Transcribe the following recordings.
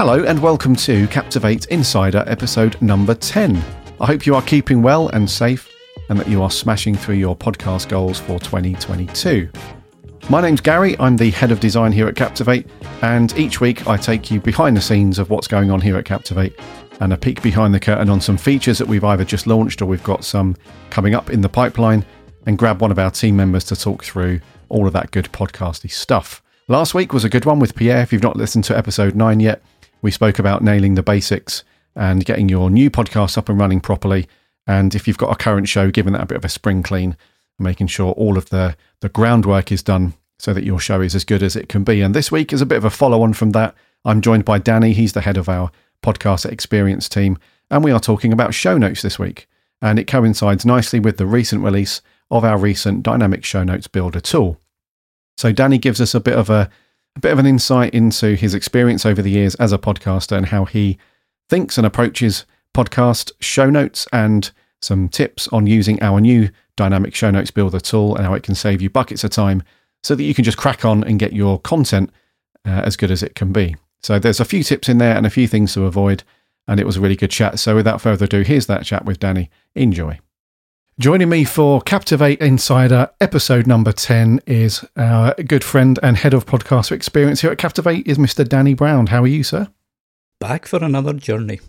Hello and welcome to Captivate Insider episode number 10. I hope you are keeping well and safe and that you are smashing through your podcast goals for 2022. My name's Gary, I'm the head of design here at Captivate, and each week I take you behind the scenes of what's going on here at Captivate and a peek behind the curtain on some features that we've either just launched or we've got some coming up in the pipeline, and grab one of our team members to talk through all of that good podcasty stuff. Last week was a good one with Pierre. If you've not listened to episode 9 yet, we spoke about nailing the basics and getting your new podcast up and running properly. And if you've got a current show, giving that a bit of a spring clean, making sure all of the, the groundwork is done so that your show is as good as it can be. And this week is a bit of a follow on from that. I'm joined by Danny. He's the head of our podcast experience team. And we are talking about show notes this week. And it coincides nicely with the recent release of our recent dynamic show notes builder tool. So Danny gives us a bit of a, a bit of an insight into his experience over the years as a podcaster and how he thinks and approaches podcast show notes and some tips on using our new dynamic show notes builder tool and how it can save you buckets of time so that you can just crack on and get your content uh, as good as it can be. So there's a few tips in there and a few things to avoid and it was a really good chat. So without further ado, here's that chat with Danny. Enjoy. Joining me for Captivate Insider episode number 10 is our good friend and head of podcaster experience here at Captivate is Mr. Danny Brown. How are you, sir? Back for another journey.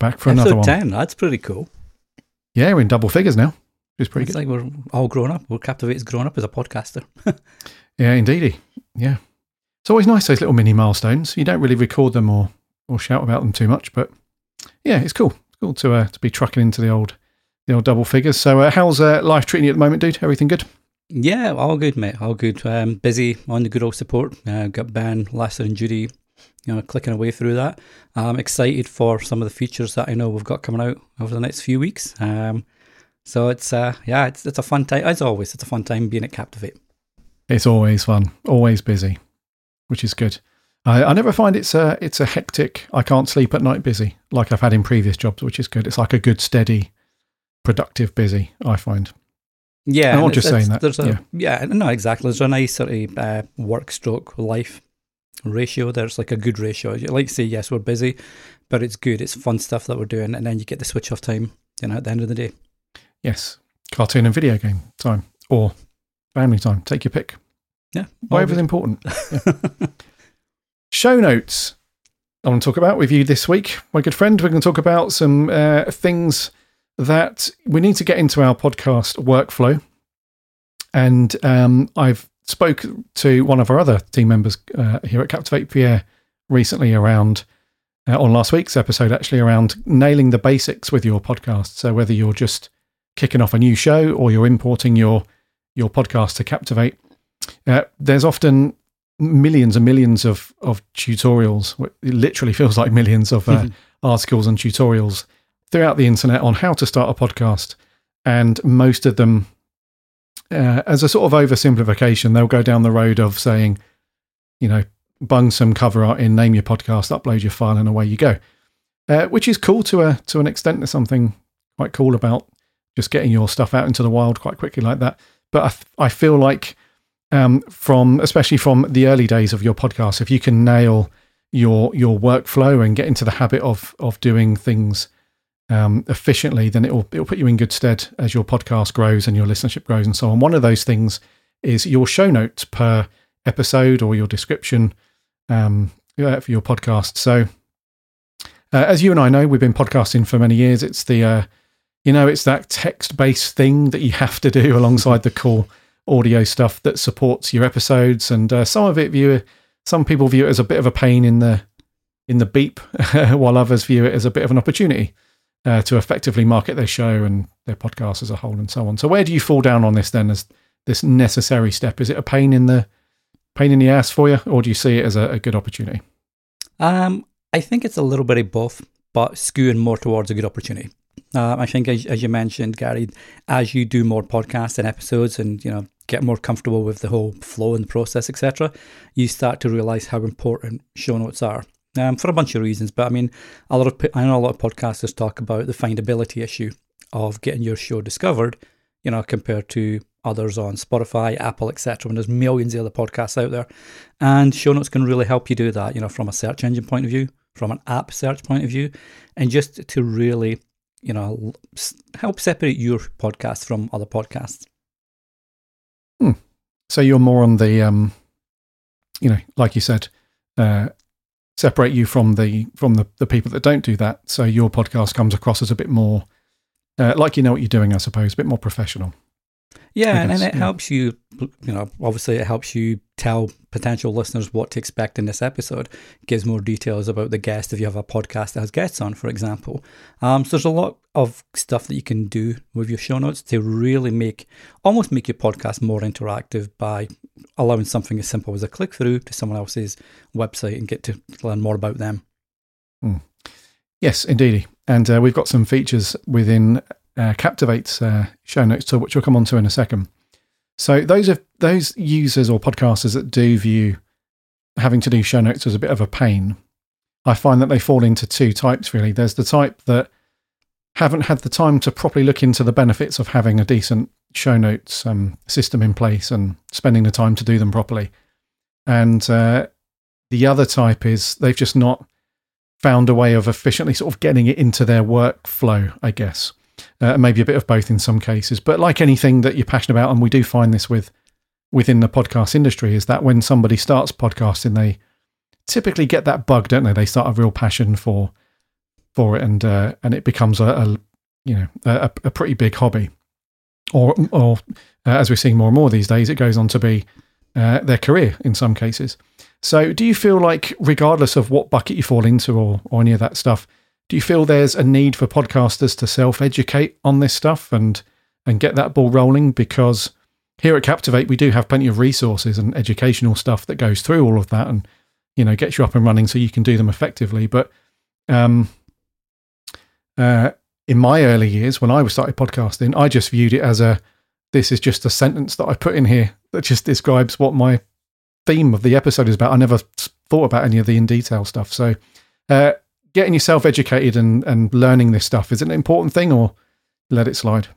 Back for Episode another one. 10, that's pretty cool. Yeah, we're in double figures now. It's pretty It's good. like we're all grown up. We're Captivate's grown up as a podcaster. yeah, indeedy. Yeah. It's always nice, those little mini milestones. You don't really record them or, or shout about them too much, but yeah, it's cool. It's cool to, uh, to be trucking into the old the old double figures. So, uh, how's uh, life treating you at the moment, dude? Everything good? yeah, all good, mate. All good. Um, busy on the good old support. Uh, got Ben, Lester, and Judy, you know, clicking away through that. I'm excited for some of the features that I know we've got coming out over the next few weeks. Um, so it's uh, yeah, it's it's a fun time as always. It's a fun time being at Captivate. It's always fun, always busy, which is good. I, I never find it's a it's a hectic. I can't sleep at night busy like I've had in previous jobs, which is good. It's like a good steady, productive busy. I find. Yeah, I'm not just saying that, There's a, yeah. yeah. no, exactly. There's a nice sort of uh, work stroke life ratio. There's like a good ratio. You like say, yes, we're busy, but it's good. It's fun stuff that we're doing, and then you get the switch off time. You know, at the end of the day. Yes, cartoon and video game time or family time. Take your pick. Yeah, Whatever's important. Yeah. Show notes. I want to talk about with you this week, my good friend. We're going to talk about some uh, things that we need to get into our podcast workflow. And um, I've spoke to one of our other team members uh, here at Captivate Pierre recently around uh, on last week's episode, actually around nailing the basics with your podcast. So whether you're just kicking off a new show or you're importing your your podcast to Captivate, uh, there's often millions and millions of of tutorials. It literally feels like millions of uh, articles and tutorials throughout the internet on how to start a podcast, and most of them, uh, as a sort of oversimplification, they'll go down the road of saying, you know, bung some cover art in, name your podcast, upload your file, and away you go. Uh, which is cool to a to an extent. There's something quite cool about just getting your stuff out into the wild quite quickly like that. But I, th- I feel like um, from especially from the early days of your podcast, if you can nail your your workflow and get into the habit of of doing things um, efficiently, then it will it'll put you in good stead as your podcast grows and your listenership grows and so on. One of those things is your show notes per episode or your description um, uh, for your podcast. So, uh, as you and I know, we've been podcasting for many years. It's the uh, you know it's that text based thing that you have to do alongside the cool audio stuff that supports your episodes, and uh, some of it view some people view it as a bit of a pain in the in the beep, while others view it as a bit of an opportunity uh, to effectively market their show and their podcast as a whole, and so on. So, where do you fall down on this then? As this necessary step, is it a pain in the pain in the ass for you, or do you see it as a, a good opportunity? Um, I think it's a little bit of both, but skewing more towards a good opportunity. Uh, I think, as, as you mentioned, Gary, as you do more podcasts and episodes, and you know get more comfortable with the whole flow and process, etc., you start to realize how important show notes are. Um, for a bunch of reasons, but I mean, a lot of I know a lot of podcasters talk about the findability issue of getting your show discovered, you know, compared to others on Spotify, Apple, etc. When there's millions of other podcasts out there, and show notes can really help you do that. You know, from a search engine point of view, from an app search point of view, and just to really, you know, help separate your podcast from other podcasts. Hmm. So you're more on the, um, you know, like you said, uh, separate you from the from the, the people that don't do that. So your podcast comes across as a bit more uh, like you know what you're doing, I suppose, a bit more professional. Yeah, guess, and, it yeah. helps you, you know, obviously it helps you tell potential listeners what to expect in this episode. It gives more details about the guest if you have a podcast that has guests on, for example. Um, so there's a lot of stuff that you can do with your show notes to really make, almost make your podcast more interactive by allowing something as simple as a click through to someone else's website and get to learn more about them. Mm. Yes, indeed. And uh, we've got some features within uh, Captivate's uh, show notes tool, which we'll come on to in a second. So those are those users or podcasters that do view having to do show notes as a bit of a pain. I find that they fall into two types really. There's the type that haven't had the time to properly look into the benefits of having a decent show notes um, system in place and spending the time to do them properly. And uh, the other type is they've just not found a way of efficiently sort of getting it into their workflow, I guess uh, maybe a bit of both in some cases. But like anything that you're passionate about, and we do find this with within the podcast industry, is that when somebody starts podcasting, they typically get that bug, don't they? They start a real passion for for it, and uh, and it becomes a, a you know a, a, pretty big hobby, or or uh, as we're seeing more and more these days, it goes on to be uh, their career in some cases. So, do you feel like, regardless of what bucket you fall into, or or any of that stuff, do you feel there's a need for podcasters to self-educate on this stuff and and get that ball rolling? Because here at Captivate, we do have plenty of resources and educational stuff that goes through all of that and you know gets you up and running so you can do them effectively. But um, uh, in my early years, when I was started podcasting, I just viewed it as a this is just a sentence that I put in here that just describes what my theme of the episode is about. I never thought about any of the in detail stuff. So uh, getting yourself educated and, and learning this stuff is it an important thing or let it slide?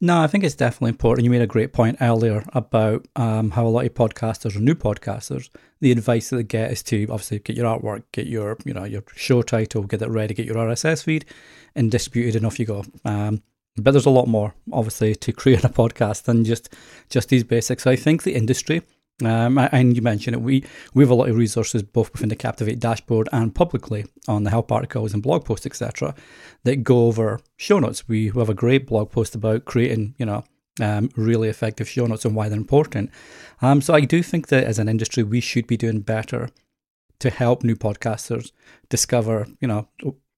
No, I think it's definitely important. You made a great point earlier about um, how a lot of podcasters or new podcasters, the advice that they get is to obviously get your artwork, get your you know your show title, get it ready, get your RSS feed, and distributed, and off you go. Um, but there's a lot more, obviously, to create a podcast than just just these basics. So I think the industry um, and you mentioned it. We we have a lot of resources both within the Captivate dashboard and publicly on the help articles and blog posts, etc., that go over show notes. We have a great blog post about creating, you know, um, really effective show notes and why they're important. Um, so I do think that as an industry, we should be doing better to help new podcasters discover, you know,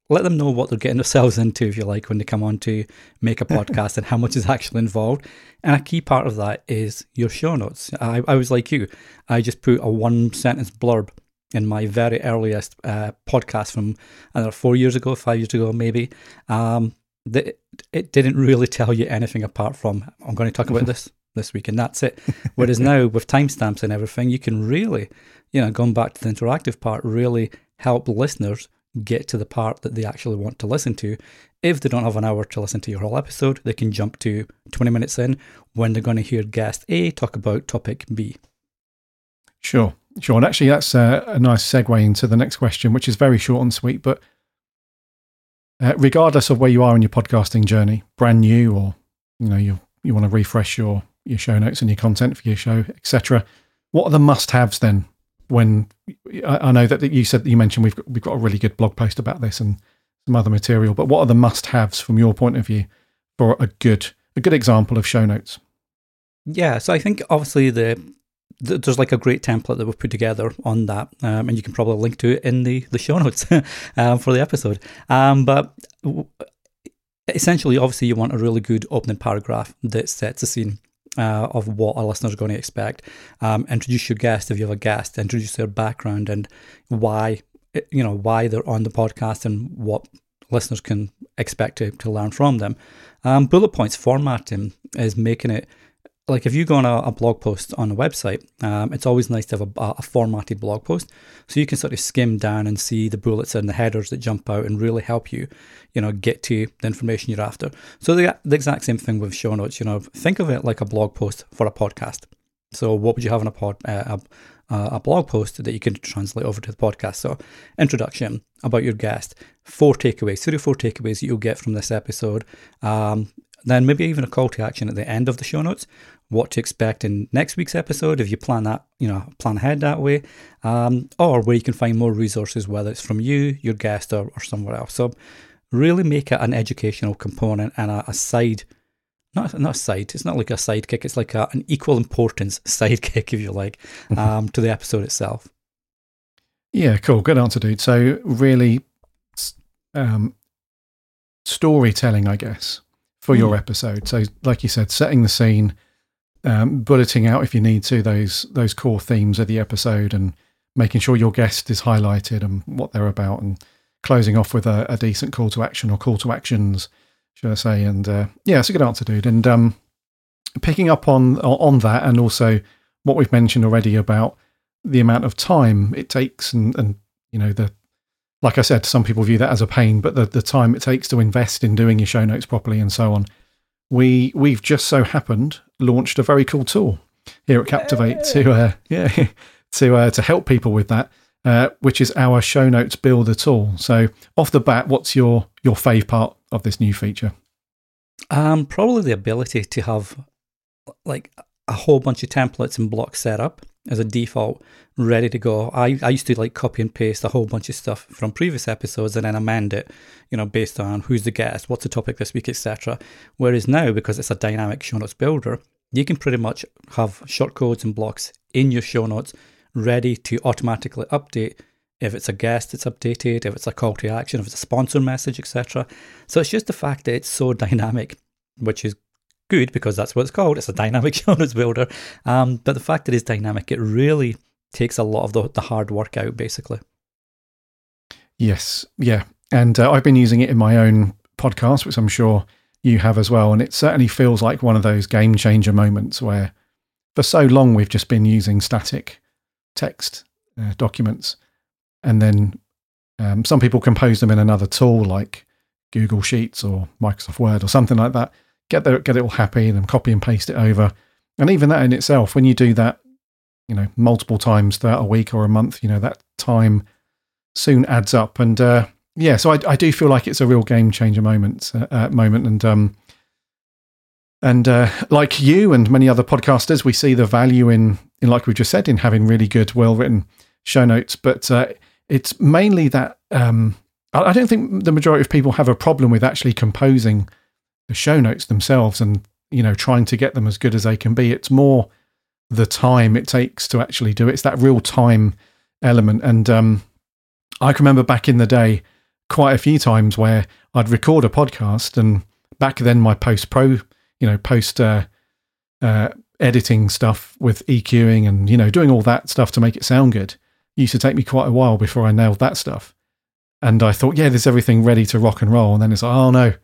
let them know what they're getting themselves into, if you like, when they come on to make a podcast and how much is actually involved. And a key part of that is your show notes. I, I was like you, I just put a one sentence blurb in my very earliest uh, podcast from I don't know, four years ago, five years ago, maybe. Um, that it didn't really tell you anything apart from I'm going to talk about this this week, and that's it. Whereas now with timestamps and everything, you can really, you know, going back to the interactive part, really help listeners get to the part that they actually want to listen to. If they don't have an hour to listen to your whole episode, they can jump to 20 minutes in when they're going to hear guest A talk about topic B. Sure, sure. And actually, that's a, a nice segue into the next question, which is very short and sweet. But uh, regardless of where you are in your podcasting journey, brand new or you know you you want to refresh your your show notes and your content for your show, etc. What are the must-haves then when I, I know that you said that you mentioned we've got, we've got a really good blog post about this and some other material, but what are the must-haves from your point of view for a good a good example of show notes? Yeah, so I think obviously the, the there's like a great template that we've put together on that, um, and you can probably link to it in the the show notes um, for the episode. Um, but essentially, obviously, you want a really good opening paragraph that sets the scene uh, of what our listeners are going to expect. Um, introduce your guest if you have a guest. Introduce their background and why you know why they're on the podcast and what listeners can expect to, to learn from them. Um, bullet points formatting is making it like if you go on a, a blog post on a website, um, it's always nice to have a, a, formatted blog post, so you can sort of skim down and see the bullets and the headers that jump out and really help you, you know, get to the information you're after. So the, the exact same thing with show notes. You know, think of it like a blog post for a podcast. So, what would you have in a pod, uh, a, a blog post that you can translate over to the podcast? So, introduction about your guest, four takeaways, three or four takeaways that you'll get from this episode. Um, then maybe even a call to action at the end of the show notes, what to expect in next week's episode if you plan that, you know, plan ahead that way, um, or where you can find more resources, whether it's from you, your guest, or, or somewhere else. So, really make it an educational component and a, a side not not a side. It's not like a sidekick. It's like a, an equal importance sidekick, if you like, mm-hmm. um, to the episode itself. Yeah, cool. Good answer, dude. So really, um, storytelling, I guess, for mm. your episode. So, like you said, setting the scene, um, bulleting out if you need to those those core themes of the episode, and making sure your guest is highlighted and what they're about, and closing off with a, a decent call to action or call to actions should I say? And uh, yeah, it's a good answer, dude. And um, picking up on on that, and also what we've mentioned already about the amount of time it takes, and and you know the like I said, some people view that as a pain, but the the time it takes to invest in doing your show notes properly and so on. We we've just so happened launched a very cool tool here at Captivate to uh, yeah to uh, to help people with that. Uh, which is our show notes builder tool. So, off the bat, what's your your fave part of this new feature? Um, probably the ability to have like a whole bunch of templates and blocks set up as a default, ready to go. I, I used to like copy and paste a whole bunch of stuff from previous episodes and then amend it, you know, based on who's the guest, what's the topic this week, etc. Whereas now, because it's a dynamic show notes builder, you can pretty much have short codes and blocks in your show notes ready to automatically update if it's a guest, it's updated. If it's a call to action, if it's a sponsor message, etc. So it's just the fact that it's so dynamic, which is good because that's what it's called. It's a dynamic notes builder. Um, but the fact that it's dynamic, it really takes a lot of the, the hard work out, basically. Yes, yeah, and uh, I've been using it in my own podcast, which I'm sure you have as well, and it certainly feels like one of those game changer moments where, for so long, we've just been using static text uh, documents and then um, some people compose them in another tool like Google Sheets or Microsoft Word or something like that. Get the, get it all happy and then copy and paste it over. And even that in itself, when you do that, you know, multiple times throughout a week or a month, you know, that time soon adds up. And uh, yeah, so I, I do feel like it's a real game changer moment. Uh, uh, moment, and um, and uh, like you and many other podcasters, we see the value in in like we've just said in having really good, well written show notes. But uh, it's mainly that um, I don't think the majority of people have a problem with actually composing the show notes themselves and you know trying to get them as good as they can be. It's more the time it takes to actually do it. It's that real time element. And um, I can remember back in the day quite a few times where I'd record a podcast, and back then my post pro, you know, post uh, uh, editing stuff with EQing and you know doing all that stuff to make it sound good used to take me quite a while before I nailed that stuff. And I thought, yeah, there's everything ready to rock and roll. And then it's like, oh no,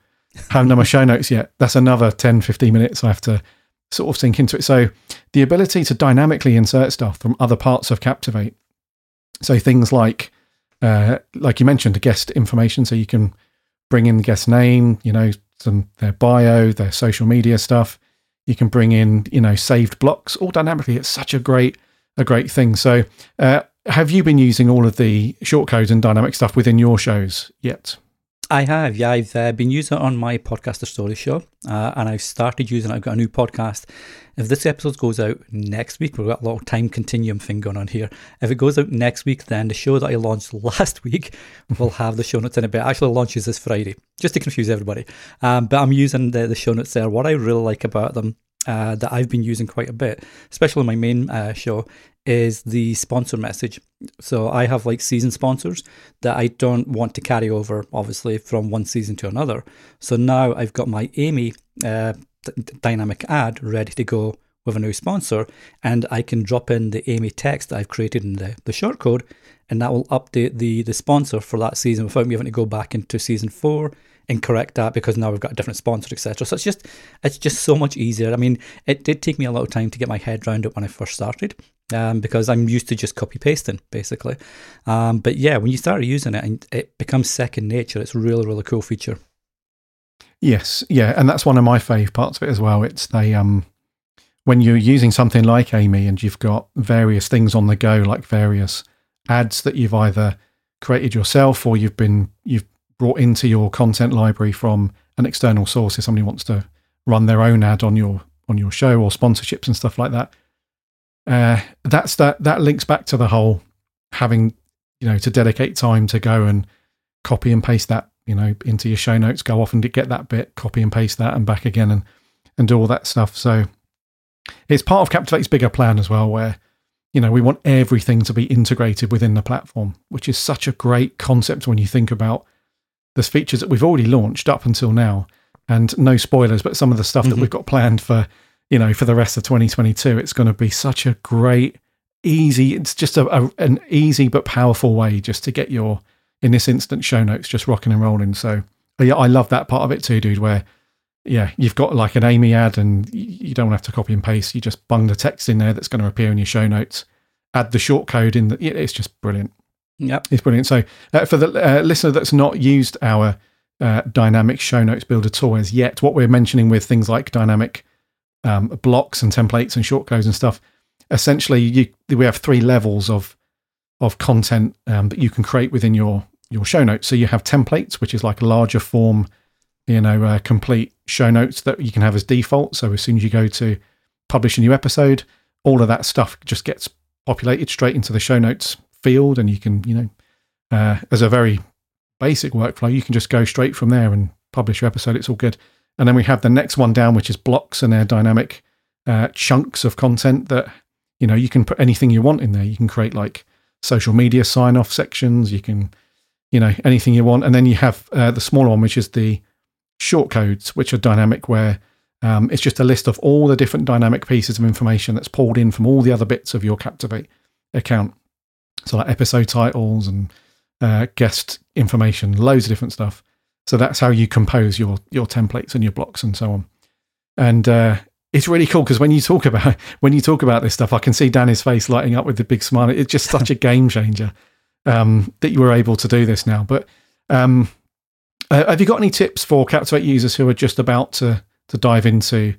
haven't done my show notes yet. That's another 10, 15 minutes I have to sort of sink into it. So the ability to dynamically insert stuff from other parts of Captivate. So things like, uh, like you mentioned, guest information. So you can bring in the guest name, you know, some their bio, their social media stuff. You can bring in, you know, saved blocks all dynamically. It's such a great, a great thing. So uh, have you been using all of the shortcodes and dynamic stuff within your shows yet? I have, yeah. I've uh, been using it on my podcaster story show, uh, and I've started using it. I've got a new podcast. If this episode goes out next week, we've got a little time continuum thing going on here. If it goes out next week, then the show that I launched last week will have the show notes in it. But it actually launches this Friday, just to confuse everybody. Um, but I'm using the, the show notes there. What I really like about them uh, that I've been using quite a bit, especially my main uh, show, is the sponsor message. So I have like season sponsors that I don't want to carry over, obviously, from one season to another. So now I've got my AMIE uh, dynamic ad ready to go with a new sponsor, and I can drop in the AMIE text that I've created in the, the short code, and that will update the the sponsor for that season without me having to go back into season four and correct that because now we've got a different sponsor, etc. So it's just it's just so much easier. I mean, it did take me a lot of time to get my head around it when I first started. Um, because I'm used to just copy pasting basically. Um, but yeah, when you start using it and it becomes second nature, it's really, really cool feature. Yes, yeah, and that's one of my fave parts of it as well. It's they um when you're using something like AMIE and you've got various things on the go, like various ads that you've either created yourself or you've been you've brought into your content library from an external source if somebody wants to run their own ad on your on your show or sponsorships and stuff like that. Uh, that's that that links back to the whole having you know to dedicate time to go and copy and paste that you know into your show notes, go off and get that bit, copy and paste that, and back again and and do all that stuff. So it's part of Captivate's bigger plan as well, where you know we want everything to be integrated within the platform, which is such a great concept when you think about the features that we've already launched up until now. And no spoilers, but some of the stuff mm-hmm. that we've got planned for you know for the rest of 2022, it's going to be such a great, easy. It's just a, a an easy but powerful way just to get your in this instance show notes just rocking and rolling. So yeah, I love that part of it too, dude. Where yeah, you've got like an AMIE ad and you don't have to copy and paste. You just bung the text in there that's going to appear in your show notes. Add the short code in. The, it's just brilliant. Yep. It's brilliant. So uh, for the uh, listener that's not used our uh, dynamic show notes builder tool as yet, what we're mentioning with things like dynamic um, blocks and templates and shortcodes and stuff, essentially you, we have three levels of of content um, that you can create within your your show notes. So you have templates, which is like a larger form you know, uh, complete show notes that you can have as default. So as soon as you go to publish a new episode, all of that stuff just gets populated straight into the show notes field, and you can, you know, uh, as a very basic workflow, you can just go straight from there and publish your episode. It's all good. And then we have the next one down, which is blocks and their dynamic uh, chunks of content that you know you can put anything you want in there. You can create like social media sign off sections. You can, you know, anything you want. And then you have uh, the smaller one, which is the short codes, which are dynamic, where um, it's just a list of all the different dynamic pieces of information that's pulled in from all the other bits of your Captivate account. So, like episode titles and uh, guest information, loads of different stuff. So that's how you compose your your templates and your blocks and so on. And uh, it's really cool because when you talk about when you talk about this stuff, I can see Danny's face lighting up with the big smile. It's just such a game changer um, that you were able to do this now. But um, uh, have you got any tips for Captivate users who are just about to to dive into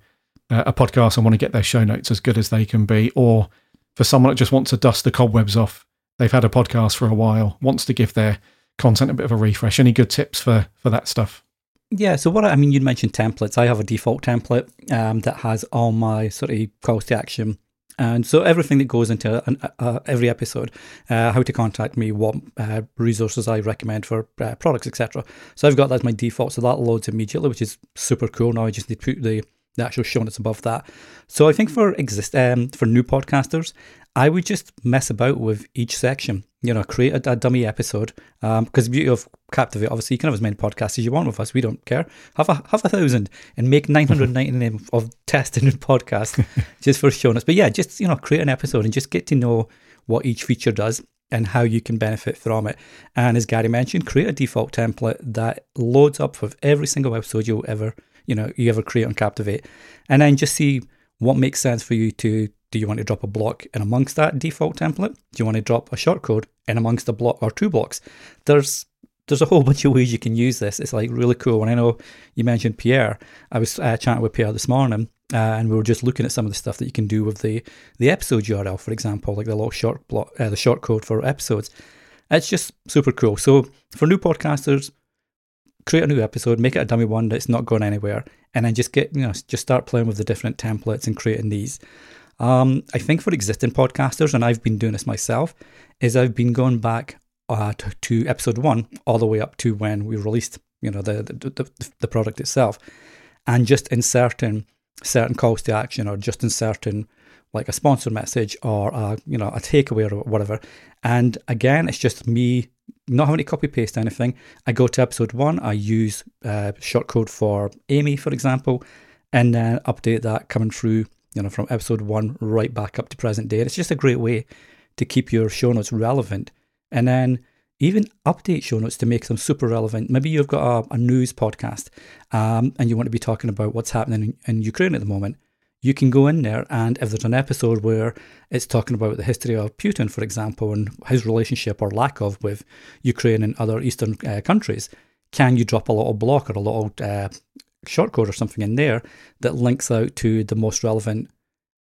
uh, a podcast and want to get their show notes as good as they can be, or for someone that just wants to dust the cobwebs off? They've had a podcast for a while, wants to give their content a bit of a refresh. Any good tips for for that stuff? Yeah, so what I mean, you mentioned templates. I have a default template um, that has all my sort of calls to action and so everything that goes into an, uh, every episode, uh, how to contact me, what uh, resources I recommend for uh, products, etc. So I've got that as my default, so that loads immediately, which is super cool. Now I just need to put the, the actual show notes above that. So I think for exist um, for new podcasters, I would just mess about with each section. You know, create a, a dummy episode. Because um, the beauty of Captivate, obviously, you can have as many podcasts as you want with us. We don't care. Have a have a thousand and make nine hundred ninety nine of testing podcasts just for showing us. But yeah, just you know, create an episode and just get to know what each feature does and how you can benefit from it. And as Gary mentioned, create a default template that loads up with every single episode you'll ever you know you ever create on Captivate, and then just see what makes sense for you to do you want to drop a block in amongst that default template? Do you want to drop a shortcode in amongst a block or two blocks? There's there's a whole bunch of ways you can use this. It's like really cool. And I know you mentioned Pierre. I was uh, chatting with Pierre this morning, uh, and we were just looking at some of the stuff that you can do with the the episode URL, for example, like the little short block, uh, the short code for episodes. It's just super cool. So for new podcasters, create a new episode, make it a dummy one that's not going anywhere, and then just get you know just start playing with the different templates and creating these. Um, I think for existing podcasters, and I've been doing this myself, is I've been going back uh, to, to, episode one all the way up to when we released, you know, the the, the, the product itself, and just inserting certain calls to action or just inserting like a sponsor message or a, you know a takeaway or whatever. And again, it's just me not having to copy paste anything. I go to episode one, I use uh, short code for AMIE, for example, and then update that coming through you know, from episode one right back up to present day. And it's just a great way to keep your show notes relevant. And then even update show notes to make them super relevant. Maybe you've got a, a news podcast um, and you want to be talking about what's happening in, in Ukraine at the moment. You can go in there, and if there's an episode where it's talking about the history of Putin, for example, and his relationship or lack of with Ukraine and other Eastern uh, countries, can you drop a little block or a little uh, shortcode or something in there that links out to the most relevant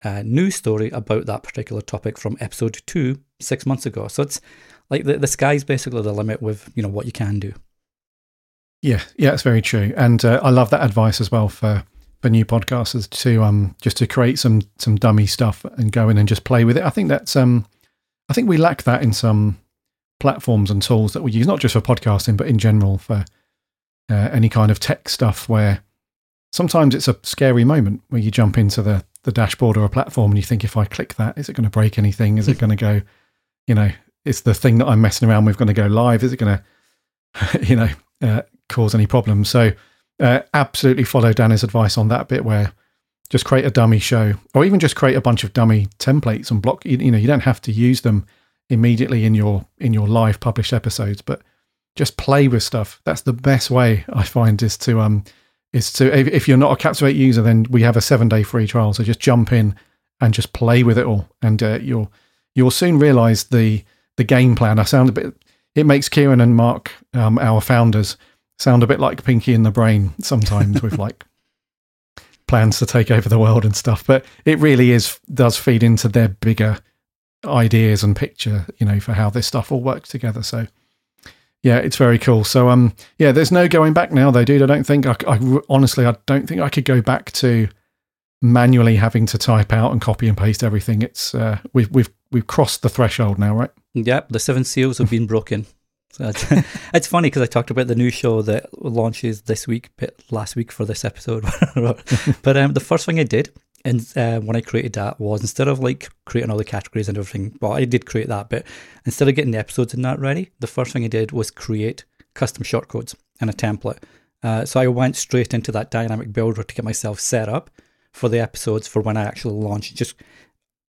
uh, news story about that particular topic from episode two six months ago. So it's like the, the sky's basically the limit with you know what you can do. Yeah, yeah, it's very true, and uh, I love that advice as well for for new podcasters to um just to create some some dummy stuff and go in and just play with it. I think that's um I think we lack that in some platforms and tools that we use, not just for podcasting, but in general for uh, any kind of tech stuff where sometimes it's a scary moment where you jump into the, the dashboard or a platform and you think, if I click that, is it going to break anything? Is it going to go, you know, is the thing that I'm messing around with going to go live? Is it going to, you know, uh, cause any problems? So, uh, absolutely follow Danny's advice on that bit where just create a dummy show or even just create a bunch of dummy templates and block, you, you know, you don't have to use them immediately in your in your live published episodes but just play with stuff. That's the best way i find is to um is to if, if you're not a captivate user then we have a seven day free trial. So just jump in and just play with it all. And uh, you'll you'll soon realize the the game plan. I sound a bit it makes kieran and mark um, our founders sound a bit like pinky in the brain sometimes with like plans to take over the world and stuff but it really is does feed into their bigger ideas and picture, you know, for how this stuff all works together. So, yeah, it's very cool. So, um, yeah, there's no going back now, though, dude. I don't think I, I honestly, I don't think I could go back to manually having to type out and copy and paste everything. It's uh, we've we've we've crossed the threshold now, right? Yep, the seven seals have been broken. So it's, it's funny because I talked about the new show that launches this week, but last week for this episode. but um, the first thing I did and uh, when I created that was instead of like creating all the categories and everything, well, I did create that, but instead of getting the episodes in that ready, the first thing I did was create custom shortcodes and a template. Uh, so I went straight into that dynamic builder to get myself set up for the episodes for when I actually launch, just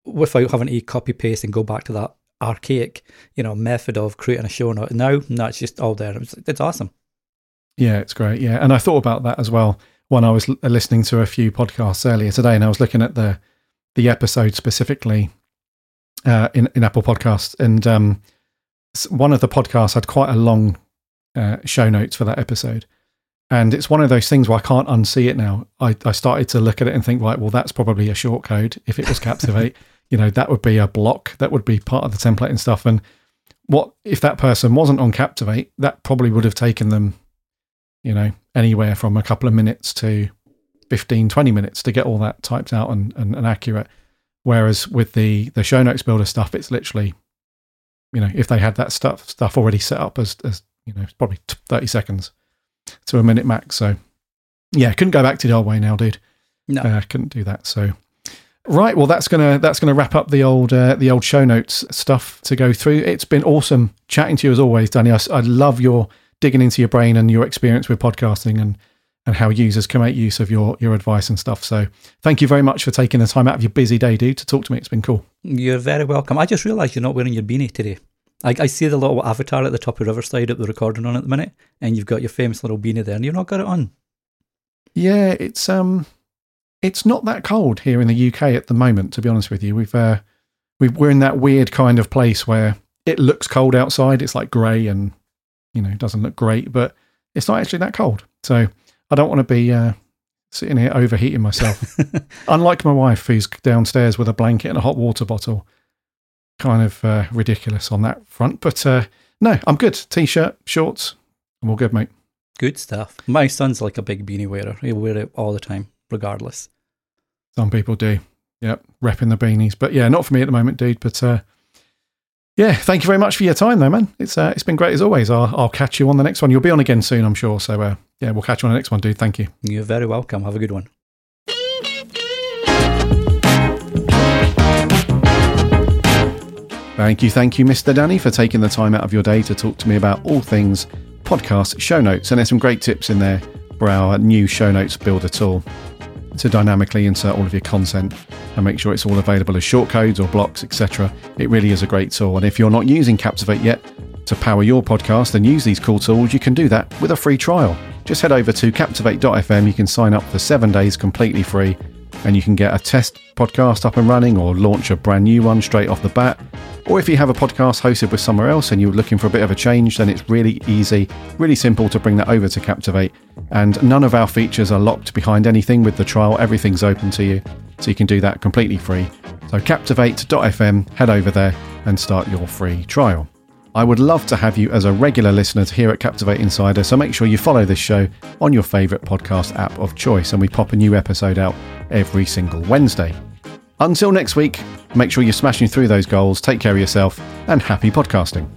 without having to copy paste and go back to that archaic, you know, method of creating a show note. Now, no, it's just all there. It's, it's awesome. Yeah, it's great. Yeah, and I thought about that as well when I was listening to a few podcasts earlier today, and I was looking at the the episode specifically uh, in in Apple Podcasts, and um, one of the podcasts had quite a long uh, show notes for that episode, and it's one of those things where I can't unsee it now. I, I started to look at it and think, right, well, that's probably a short code. If it was Captivate, you know, that would be a block. That would be part of the template and stuff. And what if that person wasn't on Captivate? That probably would have taken them you know, anywhere from a couple of minutes to 15, 20 minutes to get all that typed out and, and, and accurate. Whereas with the, the show notes builder stuff, it's literally, you know, if they had that stuff stuff already set up as, as you know, probably 30 seconds to a minute max. So, yeah, couldn't go back to the old way now, dude. No, uh, couldn't do that. So, right, well, that's gonna that's gonna wrap up the old uh, the old show notes stuff to go through. It's been awesome chatting to you as always, Danny. I, I love your digging into your brain and your experience with podcasting and and how users can make use of your your advice and stuff. So thank you very much for taking the time out of your busy day, dude, to talk to me. It's been cool. You're very welcome. I just realised you're not wearing your beanie today. I, I see the little avatar at the top of Riverside that we're recording on at the minute, and you've got your famous little beanie there, and you've not got it on. Yeah, it's um, it's not that cold here in the UK at the moment. To be honest with you, we've uh, we we're in that weird kind of place where it looks cold outside. It's like grey and you know, doesn't look great, but it's not actually that cold. So I don't want to be uh, sitting here overheating myself. Unlike my wife, who's downstairs with a blanket and a hot water bottle. Kind of uh, ridiculous on that front. But uh, no, I'm good. T shirt, shorts, I'm all good, mate. Good stuff. My son's like a big beanie wearer. He'll wear it all the time, regardless. Some people do. Yep, repping the beanies. But yeah, not for me at the moment, dude. But uh, yeah, thank you very much for your time, though, man. It's uh, it's been great as always. I'll, I'll catch you on the next one. You'll be on again soon, I'm sure. So uh, yeah, we'll catch you on the next one, dude. Thank you. You're very welcome. Have a good one. Thank you, thank you, Mr. Danny, for taking the time out of your day to talk to me about all things podcast show notes. And there's some great tips in there for our new show notes builder tool to dynamically insert all of your content and make sure it's all available as shortcodes or blocks, etc. It really is a great tool. And if you're not using Captivate yet to power your podcast and use these cool tools, you can do that with a free trial. Just head over to captivate.fm. You can sign up for seven days completely free and you can get a test podcast up and running or launch a brand new one straight off the bat. Or if you have a podcast hosted with somewhere else and you're looking for a bit of a change, then it's really easy, really simple to bring that over to Captivate. And none of our features are locked behind anything with the trial, everything's open to you. So you can do that completely free. So captivate.fm, head over there and start your free trial. I would love to have you as a regular listener to here at Captivate Insider, so make sure you follow this show on your favourite podcast app of choice, and we pop a new episode out every single Wednesday. Until next week, make sure you're smashing through those goals, take care of yourself, and happy podcasting.